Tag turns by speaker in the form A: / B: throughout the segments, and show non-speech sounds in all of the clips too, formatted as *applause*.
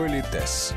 A: Политес.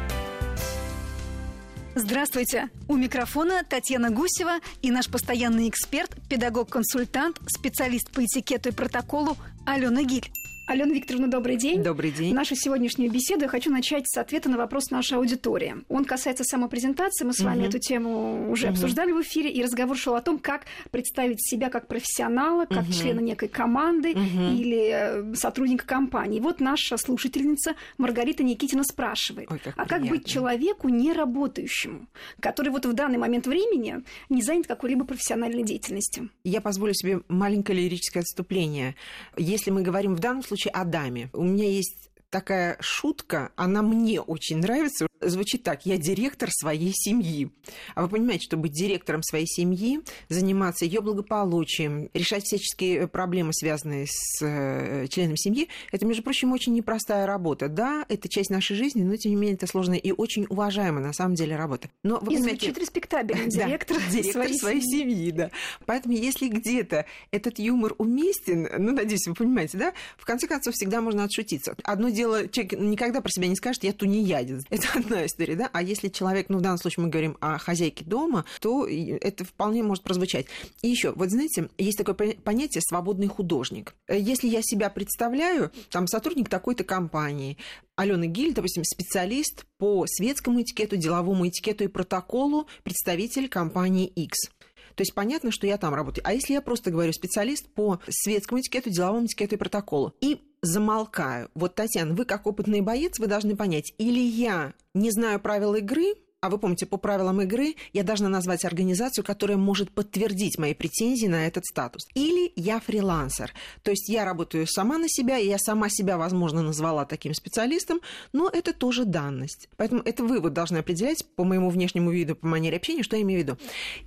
B: Здравствуйте! У микрофона Татьяна Гусева и наш постоянный эксперт, педагог-консультант, специалист по этикету и протоколу Алена Гиль. Алена Викторовна, добрый день.
C: Добрый день.
B: Нашу сегодняшнюю беседу я хочу начать с ответа на вопрос нашей аудитории. Он касается самопрезентации. Мы с вами
C: Мгм.
B: эту тему уже
C: Мгм.
B: обсуждали в эфире, и разговор шел о том, как представить себя как профессионала, как
C: Мгм.
B: члена некой команды
C: Мгм.
B: или э, сотрудника компании. Вот наша слушательница Маргарита Никитина спрашивает,
C: Ой, как
B: а как быть
C: приятно.
B: человеку неработающему, который вот в данный момент времени не занят какой-либо профессиональной деятельностью?
C: Я позволю себе маленькое лирическое отступление. Если мы говорим в данном случае о даме, у меня есть такая шутка, она мне очень нравится. Звучит так, я директор своей семьи. А вы понимаете, что быть директором своей семьи, заниматься ее благополучием, решать всяческие проблемы, связанные с э, членом семьи, это, между прочим, очень непростая работа. Да, это часть нашей жизни, но, тем не менее, это сложная и очень уважаемая, на самом деле, работа. Но вы
B: И
C: понимаете,
B: звучит респектабельно. *laughs*
C: Да,
B: Директор,
C: директор своей, семьи. да. Поэтому, если где-то этот юмор уместен, ну, надеюсь, вы понимаете, да, в конце концов, всегда можно отшутиться. Одно дело, человек никогда про себя не скажет, я тунеядец. Это *laughs* одна история, да. А если человек, ну, в данном случае мы говорим о хозяйке дома, то это вполне может прозвучать. И еще, вот знаете, есть такое пон- понятие «свободный художник». Если я себя представляю, там, сотрудник такой-то компании, Алена Гиль, допустим, специалист по светскому этикету, деловому этикету и протоколу, представитель компании X. То есть понятно, что я там работаю. А если я просто говорю специалист по светскому этикету, деловому этикету и протоколу, и замолкаю. Вот, Татьяна, вы как опытный боец, вы должны понять, или я не знаю правил игры, а вы помните, по правилам игры я должна назвать организацию, которая может подтвердить мои претензии на этот статус. Или я фрилансер. То есть я работаю сама на себя, и я сама себя, возможно, назвала таким специалистом, но это тоже данность. Поэтому это вы вот должны определять по моему внешнему виду, по манере общения, что я имею в виду.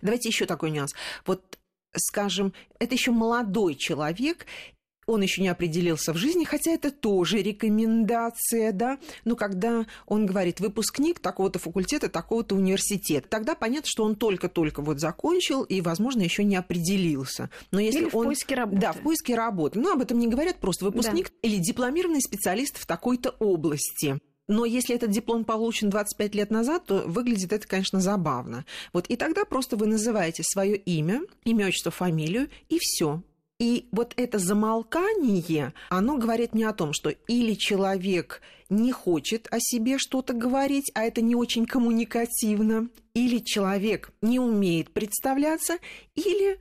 C: Давайте еще такой нюанс. Вот скажем, это еще молодой человек, он еще не определился в жизни, хотя это тоже рекомендация, да. Но когда он говорит выпускник такого-то факультета, такого-то университета, тогда понятно, что он только-только вот закончил и, возможно, еще не определился. Но если
B: Или в
C: он
B: поиске работы.
C: да, в поиске работы. Ну, об этом не говорят просто выпускник или дипломированный специалист в такой-то области. Но если этот диплом получен 25 лет назад, то выглядит это, конечно, забавно. Вот и тогда просто вы называете свое имя, имя, отчество, фамилию, и все. И вот это замолкание, оно говорит мне о том, что или человек не хочет о себе что-то говорить, а это не очень коммуникативно, или человек не умеет представляться, или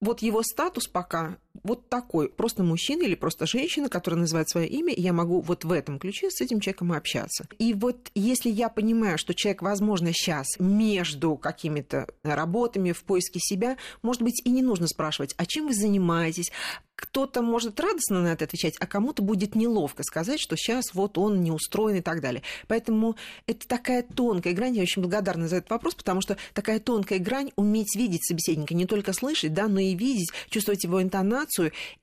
C: вот его статус пока вот такой, просто мужчина или просто женщина, которая называет свое имя, и я могу вот в этом ключе с этим человеком и общаться. И вот если я понимаю, что человек, возможно, сейчас между какими-то работами в поиске себя, может быть, и не нужно спрашивать, а чем вы занимаетесь, кто-то может радостно на это отвечать, а кому-то будет неловко сказать, что сейчас вот он не устроен и так далее. Поэтому это такая тонкая грань. Я очень благодарна за этот вопрос, потому что такая тонкая грань уметь видеть собеседника, не только слышать, да, но и видеть, чувствовать его интонацию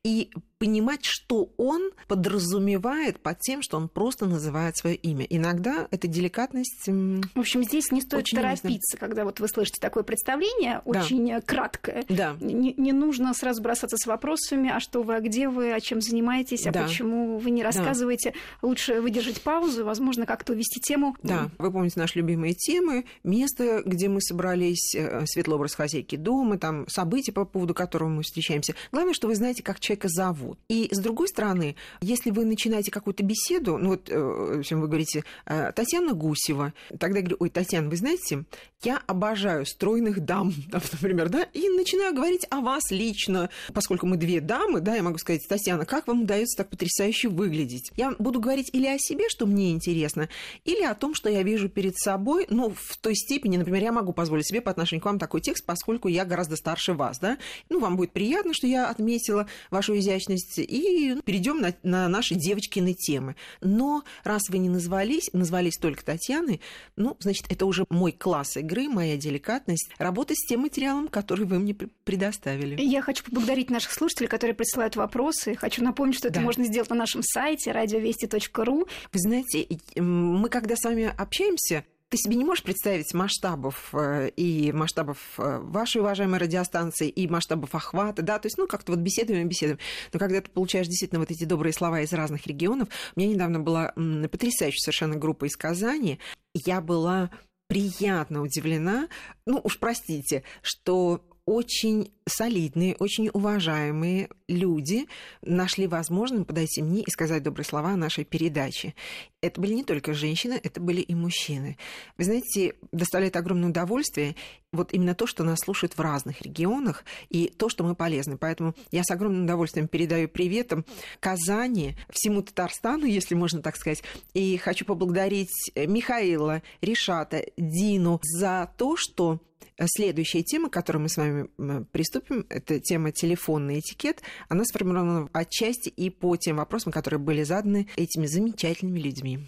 C: и понимать, что он подразумевает под тем, что он просто называет свое имя. Иногда эта деликатность...
B: В общем, здесь не стоит
C: Очень
B: торопиться, когда вот вы слышите такое представление,
C: Да.
B: очень э, краткое.
C: Да.
B: Не, не нужно сразу бросаться с вопросами, а что вы, а где вы, а чем занимаетесь, а
C: Да.
B: почему вы не рассказываете. Лучше выдержать паузу, возможно, как-то увести тему.
C: Да, вы помните наши любимые темы, место, где мы собрались, э, светлый образ хозяйки дома, там события, по поводу которого мы встречаемся. Главное, что вы знаете, как человека зовут. И с другой стороны, если вы начинаете какую-то беседу, ну вот, э, в общем, вы говорите, э, Татьяна Гусева, тогда я говорю, ой, Татьяна, вы знаете, я обожаю стройных дам, *laughs* например, да, и начинаю говорить о вас лично, поскольку мы две дамы, да, я могу сказать, Татьяна, как вам удается так потрясающе выглядеть? Я буду говорить или о себе, что мне интересно, или о том, что я вижу перед собой, ну, в той степени, например, я могу позволить себе по отношению к вам такой текст, поскольку я гораздо старше вас, да, ну, вам будет приятно, что я отметила вашу изящность, и перейдем на, на наши девочкины темы. Но раз вы не назвались, назвались только Татьяной, ну, значит, это уже мой класс игры, моя деликатность, работа с тем материалом, который вы мне пр- предоставили.
B: Я хочу поблагодарить наших слушателей, которые присылают вопросы. Хочу напомнить, что это
C: Да.
B: можно сделать на нашем сайте радиовести.ру.
C: Вы знаете, мы когда с вами общаемся, ты себе не можешь представить масштабов э, и масштабов э, вашей уважаемой радиостанции, и масштабов охвата, да, то есть, ну, как-то вот беседуем и беседуем. Но когда ты получаешь действительно вот эти добрые слова из разных регионов, у меня недавно была потрясающая совершенно группа из Казани, я была приятно удивлена, ну уж простите, что очень солидные, очень уважаемые люди нашли возможным подойти мне и сказать добрые слова о нашей передаче. Это были не только женщины, это были и мужчины. Вы знаете, доставляет огромное удовольствие вот именно то, что нас слушают в разных регионах, и то, что мы полезны. Поэтому я с огромным удовольствием передаю приветом Казани, всему Татарстану, если можно так сказать. И хочу поблагодарить Михаила, Ришата, Дину за то, что Следующая тема, к которой мы с вами приступим, это тема телефонный этикет. Она сформирована отчасти и по тем вопросам, которые были заданы этими замечательными людьми.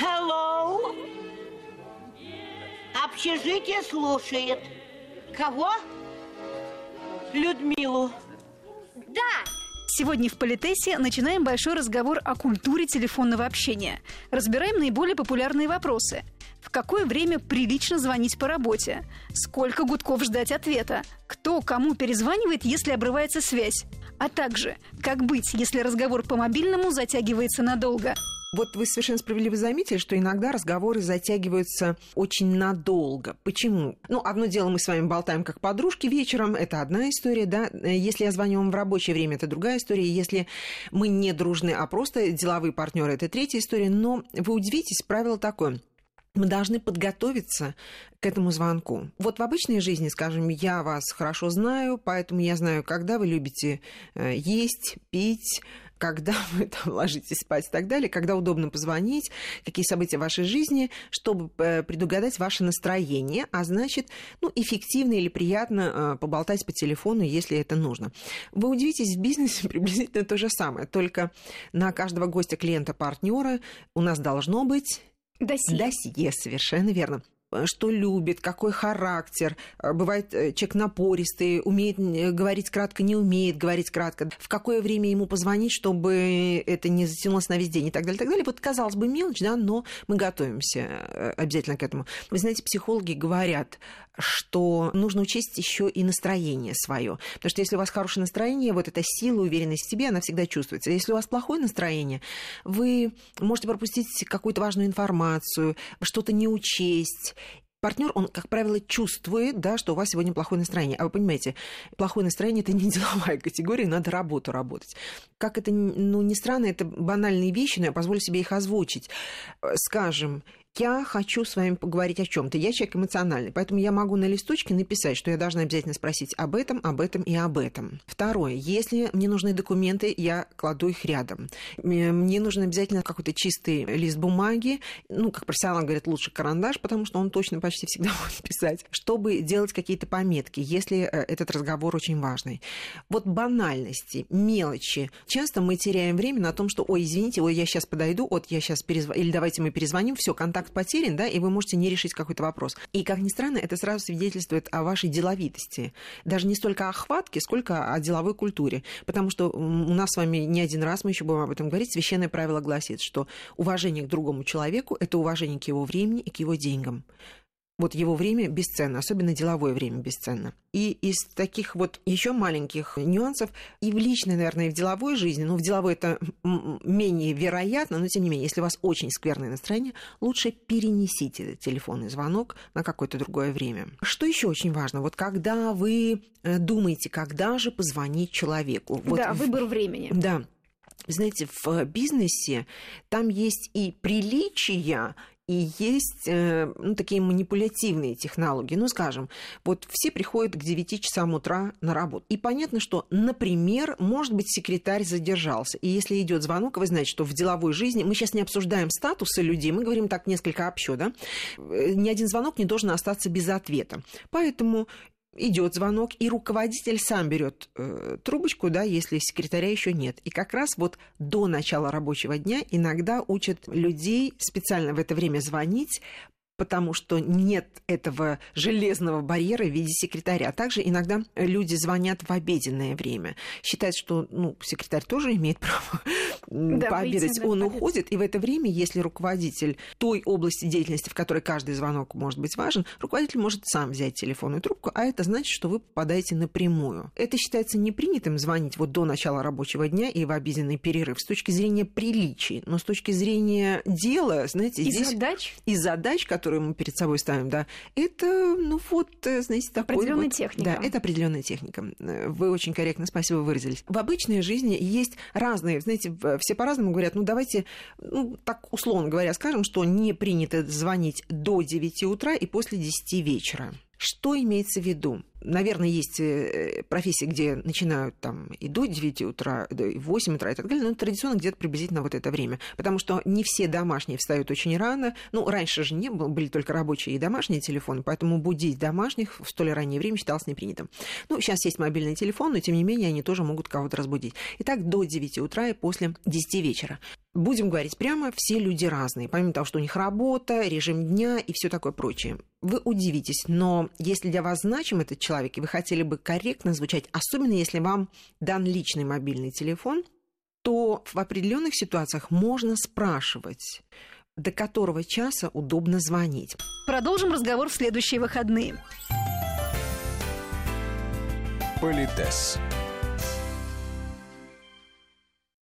A: Hello. Общежитие слушает. Кого? Людмилу.
B: Да. Сегодня в Политесе начинаем большой разговор о культуре телефонного общения. Разбираем наиболее популярные вопросы. Какое время прилично звонить по работе? Сколько гудков ждать ответа? Кто кому перезванивает, если обрывается связь? А также, как быть, если разговор по мобильному затягивается надолго?
C: Вот вы совершенно справедливо заметили, что иногда разговоры затягиваются очень надолго. Почему? Ну, одно дело, мы с вами болтаем как подружки вечером, это одна история, да. Если я звоню вам в рабочее время, это другая история. Если мы не дружны, а просто деловые партнеры, это третья история. Но вы удивитесь, правило такое мы должны подготовиться к этому звонку. Вот в обычной жизни, скажем, я вас хорошо знаю, поэтому я знаю, когда вы любите э, есть, пить, когда *laughs* вы там ложитесь спать и так далее, когда удобно позвонить, какие события в вашей жизни, чтобы э, предугадать ваше настроение, а значит, ну, эффективно или приятно э, поболтать по телефону, если это нужно. Вы удивитесь, в бизнесе *laughs* приблизительно то же самое, только на каждого гостя, клиента, партнера у нас должно быть
B: Досье.
C: Досье, совершенно верно. Э, что любит, какой характер. Э, бывает э, человек напористый, умеет говорить кратко, не умеет говорить кратко. В какое время ему позвонить, чтобы это не затянулось на весь день и так далее, и так далее. Вот, казалось бы, мелочь, да, но мы готовимся обязательно к этому. Вы знаете, психологи говорят, что нужно учесть еще и настроение свое. Потому что если у вас хорошее настроение, вот эта сила, уверенность в себе, она всегда чувствуется. Если у вас плохое настроение, вы можете пропустить какую-то важную информацию, что-то не учесть партнер, он, как правило, чувствует, да, что у вас сегодня плохое настроение. А вы понимаете, плохое настроение это не деловая категория, надо работу работать. Как это, ну, не странно, это банальные вещи, но я позволю себе их озвучить. Скажем, я хочу с вами поговорить о чем-то. Я человек эмоциональный, поэтому я могу на листочке написать, что я должна обязательно спросить об этом, об этом и об этом. Второе. Если мне нужны документы, я кладу их рядом. Мне нужен обязательно какой-то чистый лист бумаги. Ну, как профессионал говорят, лучше карандаш, потому что он точно почти всегда *laughs* будет писать, чтобы делать какие-то пометки, если э, этот разговор очень важный. Вот банальности, мелочи. Часто мы теряем время на том, что, ой, извините, ой, я сейчас подойду, вот я сейчас перезвоню, или давайте мы перезвоним, все, контакт контакт потерян, да, и вы можете не решить какой-то вопрос. И, как ни странно, это сразу свидетельствует о вашей деловитости. Даже не столько о хватке, сколько о деловой культуре. Потому что у нас с вами не один раз, мы еще будем об этом говорить, священное правило гласит, что уважение к другому человеку – это уважение к его времени и к его деньгам вот его время бесценно, особенно деловое время бесценно. И из таких вот еще маленьких нюансов и в личной, наверное, и в деловой жизни, ну, в деловой это менее вероятно, но тем не менее, если у вас очень скверное настроение, лучше перенесите этот телефонный звонок на какое-то другое время. Что еще очень важно, вот когда вы э, думаете, когда же позвонить человеку. Вот
B: да, выбор времени.
C: Да, знаете, в бизнесе там есть и приличия, и есть э, ну, такие манипулятивные технологии. Ну, скажем, вот все приходят к 9 часам утра на работу. И понятно, что, например, может быть, секретарь задержался. И если идет звонок, вы знаете, что в деловой жизни мы сейчас не обсуждаем статусы людей, мы говорим так несколько общо, да, э, ни один звонок не должен остаться без ответа. Поэтому идет звонок, и руководитель сам берет э, трубочку, да, если секретаря еще нет. И как раз вот до начала рабочего дня иногда учат людей специально в это время звонить, потому что нет этого железного барьера в виде секретаря. Также иногда люди звонят в обеденное время. Считают, что ну, секретарь тоже имеет право да, пообедать. Он уходит, и в это время, если руководитель той области деятельности, в которой каждый звонок может быть важен, руководитель может сам взять телефонную трубку, а это значит, что вы попадаете напрямую. Это считается непринятым звонить вот до начала рабочего дня и в обеденный перерыв с точки зрения приличий, но с точки зрения дела, знаете,
B: и
C: здесь...
B: задач?
C: И задач, которые мы перед собой ставим, да, это, ну вот, э, знаете, такой
B: Определенная
C: вот...
B: техника.
C: Да, это определенная техника. Вы очень корректно, спасибо, выразились. В обычной жизни есть разные, знаете, все по-разному говорят, ну давайте, ну, так условно говоря, скажем, что не принято звонить до 9 утра и после 10 вечера. Что имеется в виду? Наверное, есть э, профессии, где начинают там и до 9 утра, и в 8 утра и так далее, но традиционно где-то приблизительно вот это время. Потому что не все домашние встают очень рано. Ну, раньше же не было, были только рабочие и домашние телефоны, поэтому будить домашних в столь раннее время считалось непринятым. Ну, сейчас есть мобильный телефон, но тем не менее они тоже могут кого-то разбудить. Итак, до 9 утра и после 10 вечера. Будем говорить прямо, все люди разные. Помимо того, что у них работа, режим дня и все такое прочее. Вы удивитесь, но если для вас значим этот человек, и вы хотели бы корректно звучать, особенно если вам дан личный мобильный телефон, то в определенных ситуациях можно спрашивать, до которого часа удобно звонить.
B: Продолжим разговор в следующие выходные.
D: Политес.